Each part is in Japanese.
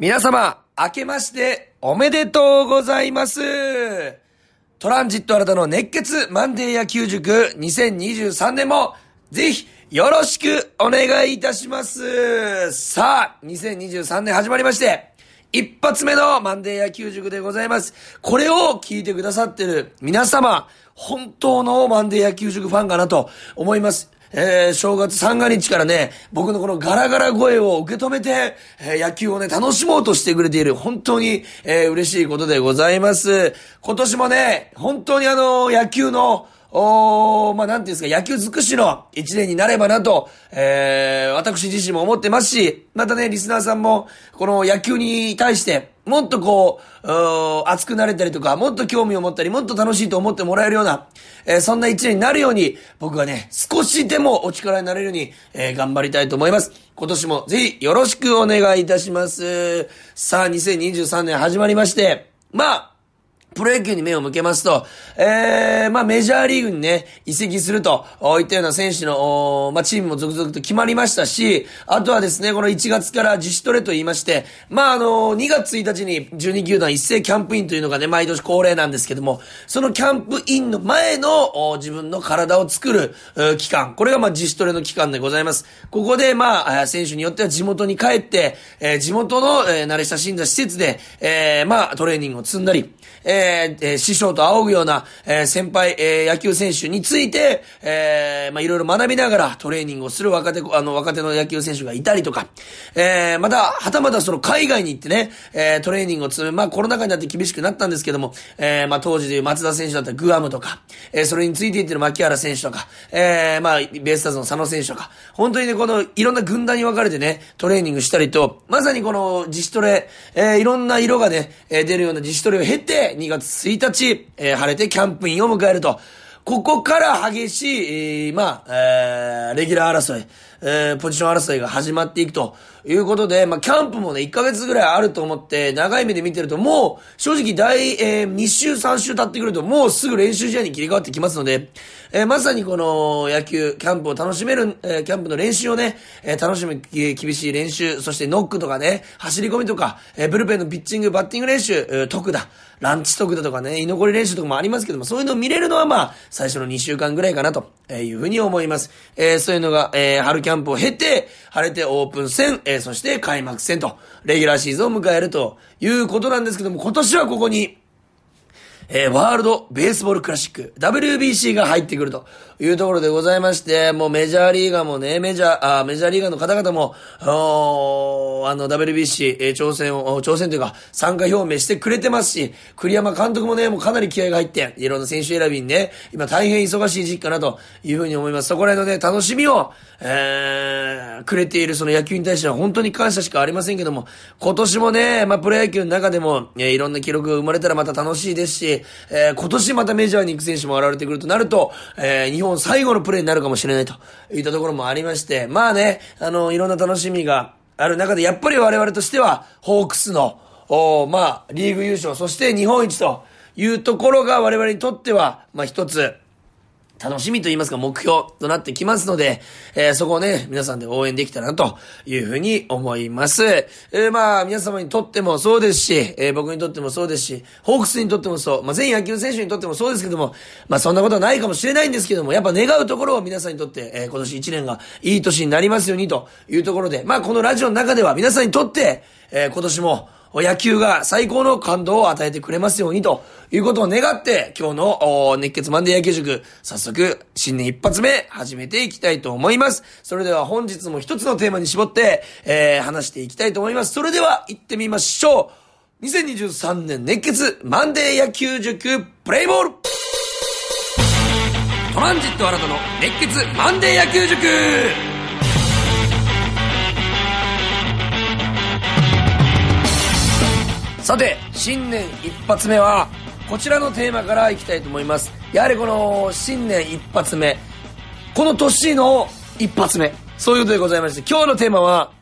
皆様、明けましておめでとうございます。トランジット新たの熱血マンデー野球塾2023年もぜひよろしくお願いいたします。さあ、2023年始まりまして、一発目のマンデー野球塾でございます。これを聞いてくださってる皆様、本当のマンデー野球塾ファンかなと思います。えー、正月三が日からね、僕のこのガラガラ声を受け止めて、えー野球をね、楽しもうとしてくれている、本当に、えー嬉しいことでございます。今年もね、本当にあの、野球の、おーまあ、なんていうんですか、野球尽くしの一年になればなと、えー、私自身も思ってますし、またね、リスナーさんも、この野球に対して、もっとこう、う熱くなれたりとか、もっと興味を持ったり、もっと楽しいと思ってもらえるような、えーそんな一年になるように、僕はね、少しでもお力になれるように、えー頑張りたいと思います。今年もぜひよろしくお願いいたします。さあ、2023年始まりまして、まあ、プロ野球に目を向けますと、えー、まあメジャーリーグにね、移籍するといったような選手の、おまあチームも続々と決まりましたし、あとはですね、この1月から自主トレと言いまして、まああの、2月1日に12球団一斉キャンプインというのがね、毎年恒例なんですけども、そのキャンプインの前のお自分の体を作る期間、これがまあ自主トレの期間でございます。ここでまあ、選手によっては地元に帰って、えー地元の、えー慣れ親しんだ施設で、えーまあトレーニングを積んだり、えーえー師匠と仰ぐような、えー先輩、えー野球選手について、えーまあいろいろ学びながらトレーニングをする若手、あの、若手の野球選手がいたりとか、えーまた、はたまたその海外に行ってね、えートレーニングを積む、まあコロナ禍になって厳しくなったんですけども、えーまあ当時でいう松田選手だったグアムとか、えーそれについていってる牧原選手とか、えーまあベイスターズの佐野選手とか、本当にね、このいろんな軍団に分かれてね、トレーニングしたりと、まさにこの自主トレ、えーいろんな色がね、えー出るような自主トレを経て、2月1日、えー晴れてキャンプインを迎えると。ここから激しい、えーまあ、えーレギュラー争い、えーポジション争いが始まっていくということで、まあ、キャンプもね、1ヶ月ぐらいあると思って、長い目で見てると、もう、正直第、え2週、3週経ってくると、もうすぐ練習試合に切り替わってきますので、えーまさにこの野球、キャンプを楽しめる、えーキャンプの練習をね、えー楽しむ、厳しい練習、そしてノックとかね、走り込みとか、えーブルペンのピッチング、バッティング練習、えー特だ、ランチ特だとかね、居残り練習とかもありますけども、そういうのを見れるのはまあ、最初の2週間ぐらいかなというふうに思います。えーそういうのが、えー春キャンプを経て、晴れてオープン戦、えそして開幕戦と、レギュラーシーズンを迎えるということなんですけども、今年はここに、えーワールドベースボールクラシック、WBC が入ってくるというところでございまして、もうメジャーリーガーもね、メジャー、あーメジャーリーガーの方々も、あの WBC、えー挑戦を、挑戦というか参加表明してくれてますし、栗山監督もね、もうかなり気合が入って、いろんな選手選びにね、今大変忙しい時期かなというふうに思います。そこら辺のね、楽しみを、えー、くれているその野球に対しては本当に感謝しかありませんけども、今年もね、まあプロ野球の中でも、えーいろんな記録が生まれたらまた楽しいですし、えー今年またメジャーに行く選手も現れてくるとなると、えー日本最後のプレーになるかもしれないといったところもありまして、まあね、あの、いろんな楽しみがある中で、やっぱり我々としては、ホークスの、おまあ、リーグ優勝、そして日本一というところが我々にとっては、まあ一つ、楽しみと言いますか目標となってきますので、えーそこをね、皆さんで応援できたらなというふうに思います。えーまあ、皆様にとってもそうですし、えー僕にとってもそうですし、ホークスにとってもそう、まあ、全野球選手にとってもそうですけども、まあ、そんなことはないかもしれないんですけども、やっぱ願うところは皆さんにとって、えー今年1年がいい年になりますようにというところで、まあ、このラジオの中では皆さんにとって、えー今年も、野球が最高の感動を与えてくれますようにということを願って、今日の熱血マンデー野球塾、早速、新年一発目、始めていきたいと思います。それでは本日も一つのテーマに絞って、えー話していきたいと思います。それでは、行ってみましょう。2023年熱血マンデー野球塾、プレイボールトランジット新たの熱血マンデー野球塾さて、新年一発目は、こちらのテーマからいきたいと思います。やはりこの、新年一発目、この年の一発目、そういうことでございまして、今日のテーマは、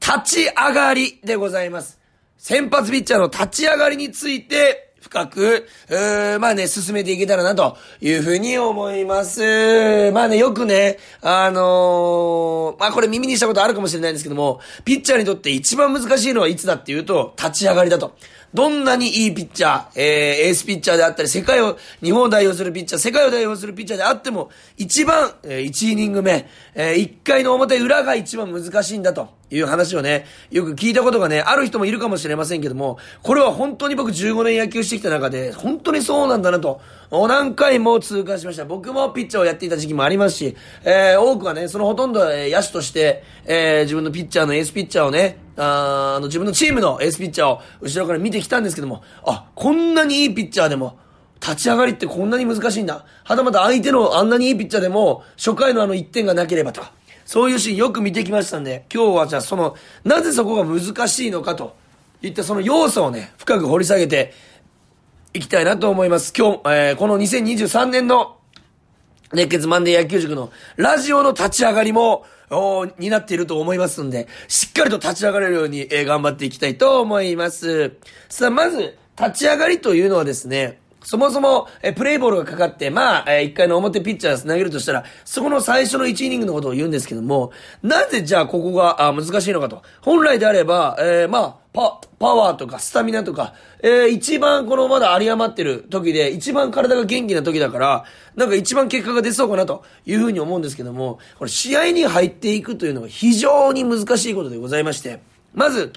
立ち上がりでございます。先発ピッチャーの立ち上がりについて、深く、うーまあね、進めていけたらなというふうに思います。まあね、よくね、あのー、まあこれ耳にしたことあるかもしれないんですけども、ピッチャーにとって一番難しいのはいつだっていうと、立ち上がりだと。どんなにいいピッチャー、えー、エースピッチャーであったり、世界を、日本を代表するピッチャー、世界を代表するピッチャーであっても、一番、えー、1イニング目、えー、1回の表裏が一番難しいんだという話をね、よく聞いたことがね、ある人もいるかもしれませんけども、これは本当に僕15年野球してきた中で、本当にそうなんだなと、何回も通過しました。僕もピッチャーをやっていた時期もありますし、えー、多くはね、そのほとんどは、野手として、えー、自分のピッチャーのエースピッチャーをね、ああの、自分のチームのエースピッチャーを後ろから見てきたんですけども、あ、こんなにいいピッチャーでも、立ち上がりってこんなに難しいんだ。はたまた相手のあんなにいいピッチャーでも、初回のあの1点がなければとか、そういうシーンよく見てきましたんで、今日はじゃあその、なぜそこが難しいのかと、いったその要素をね、深く掘り下げていきたいなと思います。今日、えー、この2023年の熱血マンデー野球塾のラジオの立ち上がりも、になっていると思いますんで、しっかりと立ち上がれるように、えー、頑張っていきたいと思います。さあ、まず、立ち上がりというのはですね、そもそも、え、プレイボールがかかって、まあ、え一回の表ピッチャー投げるとしたら、そこの最初の1イニングのことを言うんですけども、なぜじゃあここが、あ難しいのかと。本来であれば、えー、まあ、パ、パワーとかスタミナとか、えー、一番このまだ有り余ってる時で、一番体が元気な時だから、なんか一番結果が出そうかなというふうに思うんですけども、これ試合に入っていくというのが非常に難しいことでございまして、まず、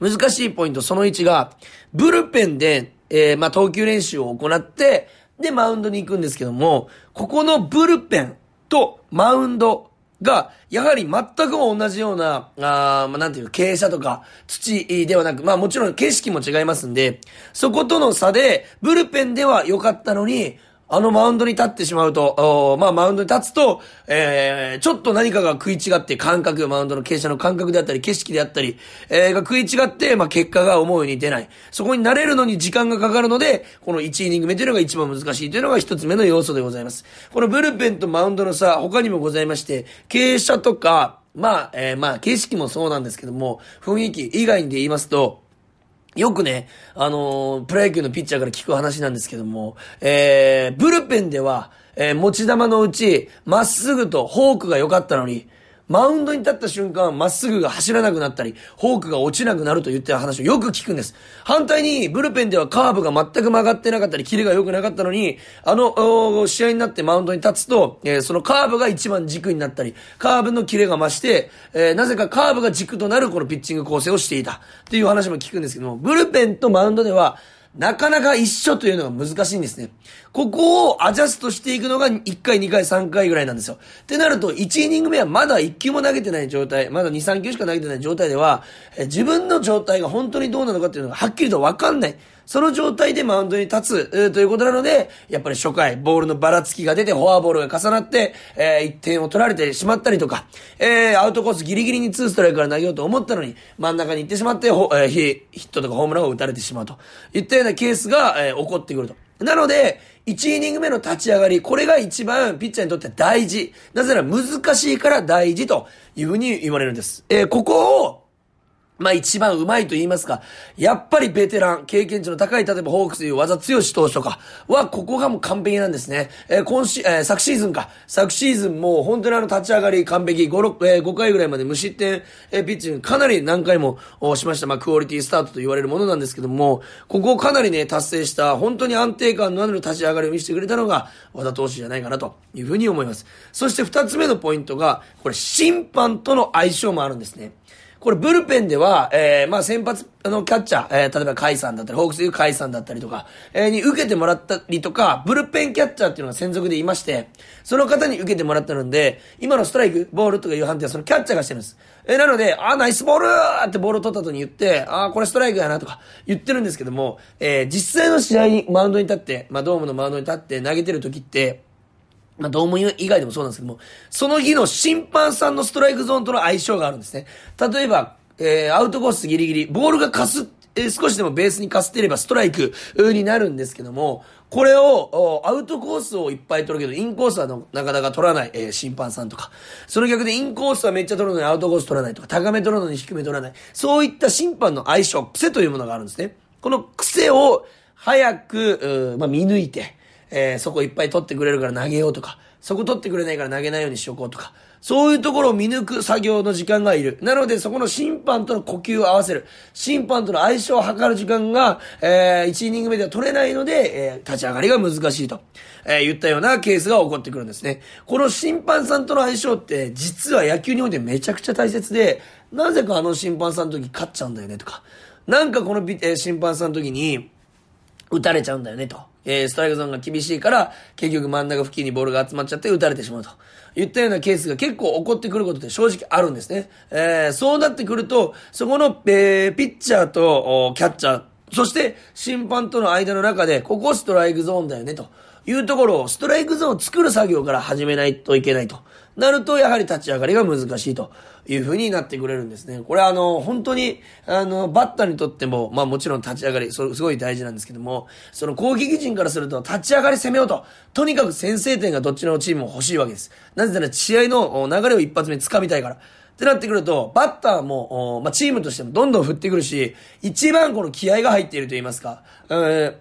難しいポイントその1が、ブルペンでえー、まあ、投球練習を行って、で、マウンドに行くんですけども、ここのブルペンとマウンドが、やはり全く同じような、あまあ、なんていう、傾斜とか土ではなく、まあもちろん景色も違いますんで、そことの差で、ブルペンでは良かったのに、あのマウンドに立ってしまうと、まあマウンドに立つと、えー、ちょっと何かが食い違って感覚、マウンドの傾斜の感覚であったり、景色であったり、えー、が食い違って、まあ結果が思うように出ない。そこに慣れるのに時間がかかるので、この1イニング目というのが一番難しいというのが一つ目の要素でございます。このブルペンとマウンドの差、他にもございまして、傾斜とか、まあ、えー、まあ、景色もそうなんですけども、雰囲気以外にで言いますと、よくね、あのー、プロ野球のピッチャーから聞く話なんですけども、えー、ブルペンでは、えー、持ち球のうち、まっすぐとフォークが良かったのに、マウンドに立った瞬間、まっすぐが走らなくなったり、フォークが落ちなくなると言って話をよく聞くんです。反対に、ブルペンではカーブが全く曲がってなかったり、キレが良くなかったのに、あの、試合になってマウンドに立つと、えー、そのカーブが一番軸になったり、カーブのキレが増して、えー、なぜかカーブが軸となるこのピッチング構成をしていた。っていう話も聞くんですけども、ブルペンとマウンドでは、なかなか一緒というのが難しいんですね。ここをアジャストしていくのが1回、2回、3回ぐらいなんですよ。ってなると、1イニング目はまだ1球も投げてない状態、まだ2、3球しか投げてない状態では、自分の状態が本当にどうなのかっていうのがはっきりとわかんない。その状態でマウンドに立つ、ということなので、やっぱり初回、ボールのばらつきが出て、フォアボールが重なって、えー、1点を取られてしまったりとか、えー、アウトコースギリギリに2ストライクから投げようと思ったのに、真ん中に行ってしまって、ほえー、ヒットとかホームランを打たれてしまうといったようなケースが、えー、起こってくると。なので、1イニング目の立ち上がり、これが一番ピッチャーにとっては大事。なぜなら難しいから大事というふうに言われるんです。えー、ここを、まあ一番うまいと言いますか、やっぱりベテラン、経験値の高い、例えばホークスという技強し投手とかは、ここがもう完璧なんですね。えー、今し、えー、昨シーズンか。昨シーズンも本当にあの立ち上がり完璧、5、6、えー、5回ぐらいまで無失点、えー、ピッチングかなり何回もしました。まあクオリティスタートと言われるものなんですけども、ここをかなりね、達成した、本当に安定感のある立ち上がりを見せてくれたのが、和田投手じゃないかなというふうに思います。そして二つ目のポイントが、これ審判との相性もあるんですね。これブルペンでは、えー、まあ先発のキャッチャー、えー、例えばカイさんだったり、ホークスでいうカイさんだったりとか、えー、に受けてもらったりとか、ブルペンキャッチャーっていうのが専属でいまして、その方に受けてもらったので、今のストライク、ボールとかいう判定はそのキャッチャーがしてるんです。えー、なので、あ、ナイスボールってボールを取った後に言って、あ、これストライクやなとか言ってるんですけども、えー、実際の試合にマウンドに立って、まあドームのマウンドに立って投げてる時って、まあ、ドーム以外でもそうなんですけども、その日の審判さんのストライクゾーンとの相性があるんですね。例えば、えー、アウトコースギリギリ、ボールがかす、えー、少しでもベースにかすっていればストライクになるんですけども、これを、アウトコースをいっぱい取るけど、インコースはなかなか取らない、えー、審判さんとか。その逆でインコースはめっちゃ取るのにアウトコース取らないとか、高め取るのに低め取らない。そういった審判の相性、癖というものがあるんですね。この癖を早く、まあ、見抜いて、えー、そこいっぱい取ってくれるから投げようとか、そこ取ってくれないから投げないようにしとこうとか、そういうところを見抜く作業の時間がいる。なので、そこの審判との呼吸を合わせる。審判との相性を測る時間が、えー、1イニング目では取れないので、えー、立ち上がりが難しいと、えー、言ったようなケースが起こってくるんですね。この審判さんとの相性って、実は野球においてめちゃくちゃ大切で、なぜかあの審判さんの時勝っちゃうんだよねとか、なんかこの、えー、審判さんの時に、打たれちゃうんだよねと。えー、ストライクゾーンが厳しいから、結局真ん中付近にボールが集まっちゃって打たれてしまうと。言ったようなケースが結構起こってくることって正直あるんですね。えー、そうなってくると、そこの、えー、ピッチャーとキャッチャー、そして審判との間の中で、ここストライクゾーンだよねと。いうところを、ストライクゾーンを作る作業から始めないといけないと。なると、やはり立ち上がりが難しいという風になってくれるんですね。これはあの、本当に、あの、バッターにとっても、まあもちろん立ち上がり、それすごい大事なんですけども、その攻撃陣からすると、立ち上がり攻めようと、とにかく先制点がどっちのチームも欲しいわけです。なぜなら、試合の流れを一発目掴みたいから。ってなってくると、バッターも、まあ、チームとしてもどんどん振ってくるし、一番この気合が入っていると言いますか、え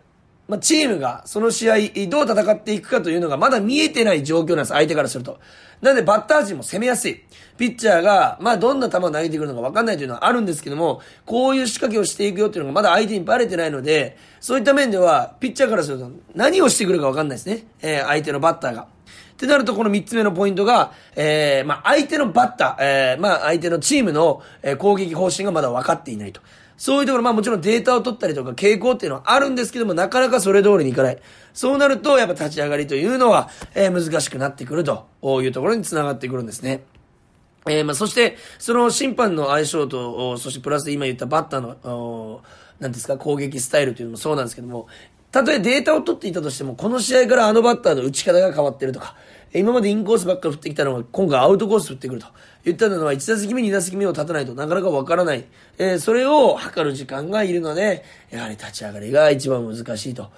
ーまあ、チームがその試合どう戦っていくかというのがまだ見えてない状況なんです、相手からすると。なのでバッター陣も攻めやすい。ピッチャーが、まあどんな球を投げてくるのか分かんないというのはあるんですけども、こういう仕掛けをしていくよっていうのがまだ相手にバレてないので、そういった面では、ピッチャーからすると何をしてくるか分かんないですね。えー、相手のバッターが。ってなると、この三つ目のポイントが、えー、まあ、相手のバッター、えー、まあ、相手のチームの、え、攻撃方針がまだ分かっていないと。そういうところ、まあもちろんデータを取ったりとか傾向っていうのはあるんですけども、なかなかそれ通りにいかない。そうなると、やっぱ立ち上がりというのは、えー、難しくなってくるというところにつながってくるんですね。えー、まあそして、その審判の相性と、そしてプラス今言ったバッターの、何ですか、攻撃スタイルというのもそうなんですけども、たとえデータを取っていたとしても、この試合からあのバッターの打ち方が変わってるとか、今までインコースばっかり振ってきたのが、今回アウトコース振ってくると。言ったのは、1打席目、2打席目を立たないとなかなかわからない。えー、それを測る時間がいるので、やはり立ち上がりが一番難しいと。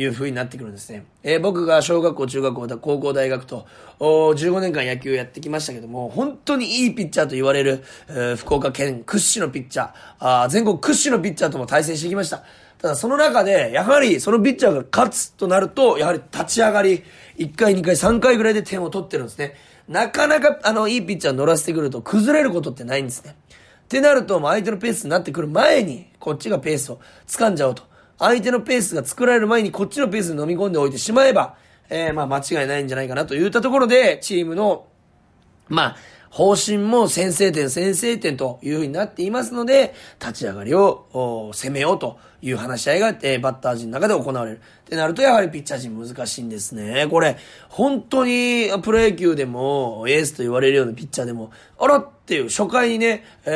いう風になってくるんですね。えー、僕が小学校、中学校、高校、大学と、15年間野球をやってきましたけども、本当にいいピッチャーと言われる、えー、福岡県屈指のピッチャーあー、全国屈指のピッチャーとも対戦してきました。ただその中で、やはりそのピッチャーが勝つとなると、やはり立ち上がり、1回、2回、3回ぐらいで点を取ってるんですね。なかなか、あの、いいピッチャー乗らせてくると崩れることってないんですね。ってなると、相手のペースになってくる前に、こっちがペースを掴んじゃおうと。相手のペースが作られる前にこっちのペースに飲み込んでおいてしまえば、えー、まあ間違いないんじゃないかなといったところで、チームの、まあ、方針も先制点、先制点という風になっていますので、立ち上がりを攻めようという話し合いが、えー、バッター陣の中で行われる。ってなると、やはりピッチャー陣難しいんですね。これ、本当にプロ野球でも、エースと言われるようなピッチャーでも、あらっていう、初回にね、え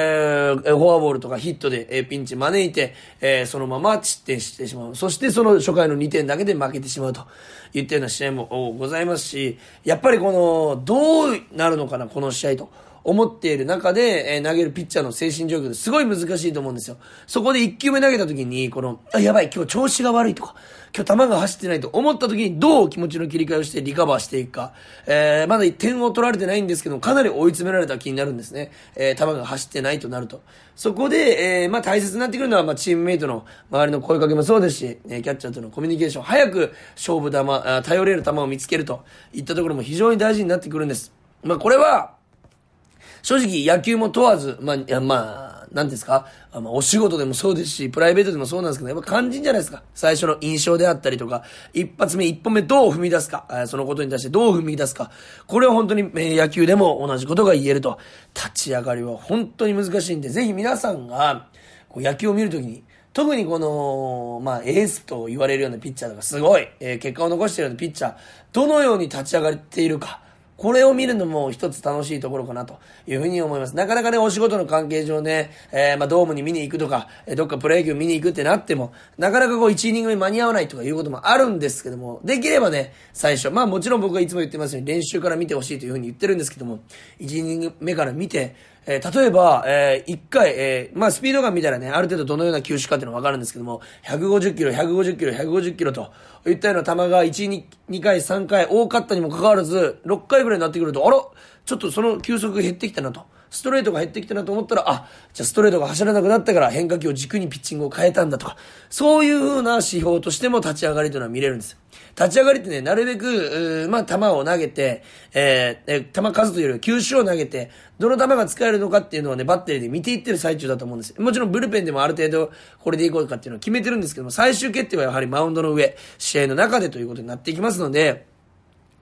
ー、フォアボールとかヒットで、えー、ピンチ招いて、えー、そのまま失点してしまう。そしてその初回の2点だけで負けてしまうといったような試合もございますし、やっぱりこの、どうなるのかな、この試合と。思っている中で、えー、投げるピッチャーの精神状況ですごい難しいと思うんですよ。そこで1球目投げた時に、この、あ、やばい、今日調子が悪いとか、今日球が走ってないと思った時にどう気持ちの切り替えをしてリカバーしていくか。えー、まだ1点を取られてないんですけどかなり追い詰められた気になるんですね。えー、球が走ってないとなると。そこで、えー、まあ大切になってくるのは、まあチームメイトの周りの声かけもそうですし、えー、キャッチャーとのコミュニケーション、早く勝負球、頼れる球を見つけるといったところも非常に大事になってくるんです。まあこれは、正直野球も問わず、まあ、まあ、なんですか、あまあ、お仕事でもそうですし、プライベートでもそうなんですけど、やっぱ肝心じゃないですか。最初の印象であったりとか、一発目、一歩目どう踏み出すか、そのことに対してどう踏み出すか。これは本当に、え野球でも同じことが言えると。立ち上がりは本当に難しいんで、ぜひ皆さんが、こう野球を見るときに、特にこの、まあ、エースと言われるようなピッチャーとか、すごい、えー、結果を残しているようなピッチャー、どのように立ち上がっているか。これを見るのも一つ楽しいところかなというふうに思います。なかなかね、お仕事の関係上ね、えー、まあ、ドームに見に行くとか、えどっかプロ野球見に行くってなっても、なかなかこう1イニング目間に合わないとかいうこともあるんですけども、できればね、最初、まあもちろん僕がいつも言ってますように練習から見てほしいというふうに言ってるんですけども、1イニング目から見て、えー、例えば、えー、1回、えー、まあ、スピードガン見たらね、ある程度どのような球種かっていうのはわかるんですけども、150キロ、150キロ、150キロといったような球が1、2, 2回、3回多かったにもかかわらず、6回ぐらいになってくると、あらちょっとその球速減ってきたなと。ストレートが減ってきたなと思ったら、あ、じゃあストレートが走らなくなったから変化球を軸にピッチングを変えたんだとか、そういう風な指標としても立ち上がりというのは見れるんです。立ち上がりってね、なるべく、まあ、球を投げて、えー、え球数というより球種を投げて、どの球が使えるのかっていうのをね、バッテリーで見ていってる最中だと思うんです。もちろんブルペンでもある程度、これでいこうかっていうのを決めてるんですけども、最終決定はやはりマウンドの上、試合の中でということになっていきますので、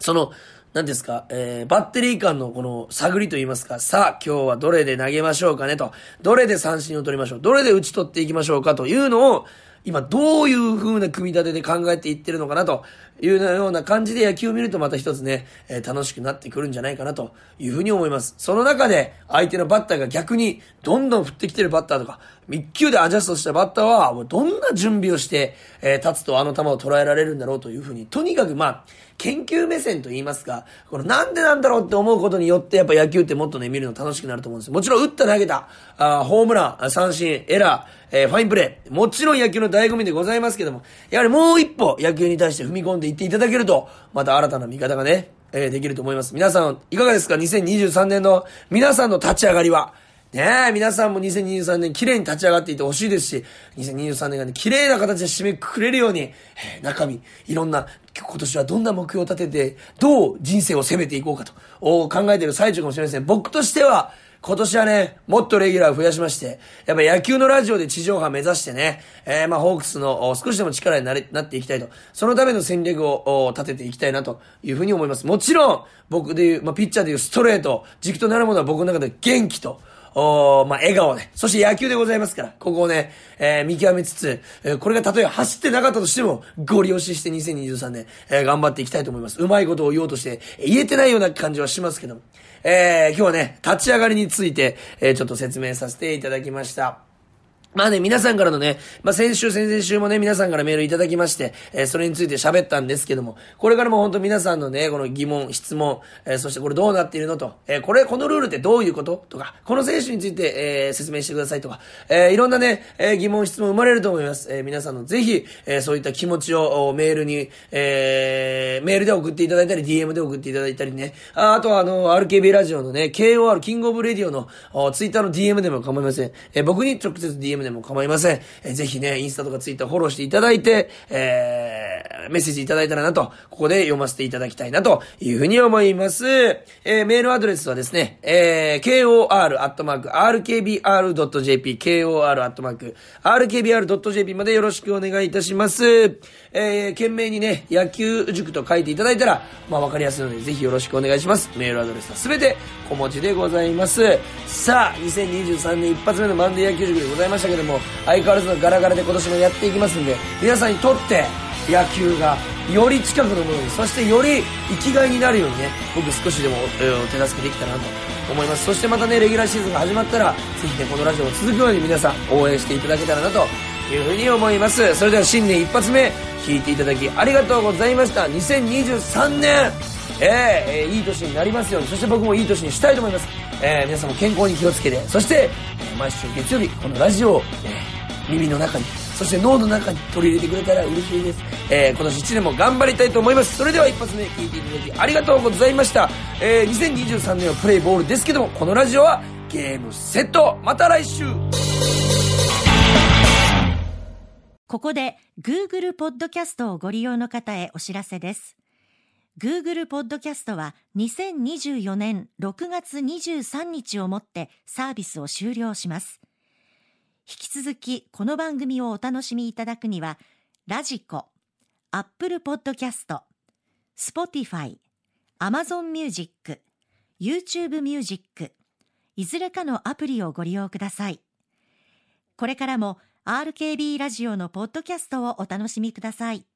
その、何ですか、えー、バッテリー間のこの探りと言いますか、さあ、今日はどれで投げましょうかねと、どれで三振を取りましょう、どれで打ち取っていきましょうかというのを、今どういう風な組み立てで考えていってるのかなと。いうような感じで野球を見るとまた一つね、えー、楽しくなってくるんじゃないかなという風に思います。その中で相手のバッターが逆にどんどん振ってきてるバッターとか、一球でアジャストしたバッターはもうどんな準備をして、えー、立つとあの球を捉えられるんだろうという風に、とにかくまあ、研究目線と言いますか、このなんでなんだろうって思うことによってやっぱ野球ってもっとね、見るの楽しくなると思うんですよ。もちろん打った投げた、あホームラン、三振、エラー、えー、ファインプレー。もちろん野球の醍醐味でございますけども、やはりもう一歩野球に対して踏み込んでいっていただけると、また新たな見方がね、えー、できると思います。皆さん、いかがですか ?2023 年の皆さんの立ち上がりは。ねえ、皆さんも2023年綺麗に立ち上がっていてほしいですし、2023年がね、綺麗な形で締めくくれるように、えー、中身、いろんな、今年はどんな目標を立てて、どう人生を攻めていこうかと、考えている最中かもしれません。僕としては、今年はね、もっとレギュラーを増やしまして、やっぱ野球のラジオで地上波目指してね、えー、まあ、ホークスの少しでも力になれ、なっていきたいと。そのための戦略を立てていきたいなというふうに思います。もちろん、僕でいう、まあ、ピッチャーでいうストレート、軸となるものは僕の中で元気と、おまあ、笑顔ね。そして野球でございますから、ここをね、えー、見極めつつ、えー、これが例え走ってなかったとしても、ゴリ押しして2023年、えー、頑張っていきたいと思います。うまいことを言おうとして、言えてないような感じはしますけども。えー、今日はね、立ち上がりについて、えー、ちょっと説明させていただきました。まあね、皆さんからのね、まあ先週、先々週もね、皆さんからメールいただきまして、えー、それについて喋ったんですけども、これからも本当皆さんのね、この疑問、質問、えー、そしてこれどうなっているのと、えー、これ、このルールってどういうこと？とか、この選手について、え、説明してくださいとか、えー、いろんなね、え、疑問、質問生まれると思います。え、皆さんのぜひ、え、そういった気持ちをメールに、え、メールで送っていただいたり、DM で送っていただいたりね、ああとはあの、RKB ラジオのね、KOR、 King of Radio の、ツイッターの DM でも構いません。え、僕に直接 DM でも構いません。えー、ぜひね、インスタとかツイッターフォローしていただいて、えー、メッセージいただいたらなと、ここで読ませていただきたいなというふうに思います。えー、メールアドレスはですね、えー、kor.rkbr.jp、kor.rkbr.jp までよろしくお願いいたします。えー、懸命にね、野球塾と書いていただいたら、まあわかりやすいので、ぜひよろしくお願いします。メールアドレスはすべて小文字でございます。さあ、2023年一発目のマンデー野球塾でございましたけども、相変わらずのガラガラで今年もやっていきますんで、皆さんにとって野球がより近くのものに、そしてより生きがいになるようにね、僕少しでも、えー、手助けできたらなと思います。そしてまたね、レギュラーシーズンが始まったら、ぜひね、このラジオも続くように皆さん応援していただけたらなというふうに思います。それでは新年一発目、聞いていただきありがとうございました。2023年、えー、えー、いい年になりますように、そして僕もいい年にしたいと思います。えー、皆さんも健康に気をつけて、そして、えー、毎週月曜日、このラジオを、えー、耳の中に、そして脳の中に取り入れてくれたら嬉しいです。えー、今年1年も頑張りたいと思います。それでは一発目聞いていただきありがとうございました。えー、2023年はプレイボールですけども、このラジオはゲームセットまた来週ここで Google ポッドキャストをご利用の方へお知らせです。Google ポッドキャストは2024年6月23日をもってサービスを終了します。引き続きこの番組をお楽しみいただくには、ラジコ、Apple Podcast、Spotify、Amazon Music、YouTube ミュージック、いずれかのアプリをご利用ください。これからも RKB ラジオのポッドキャストをお楽しみください。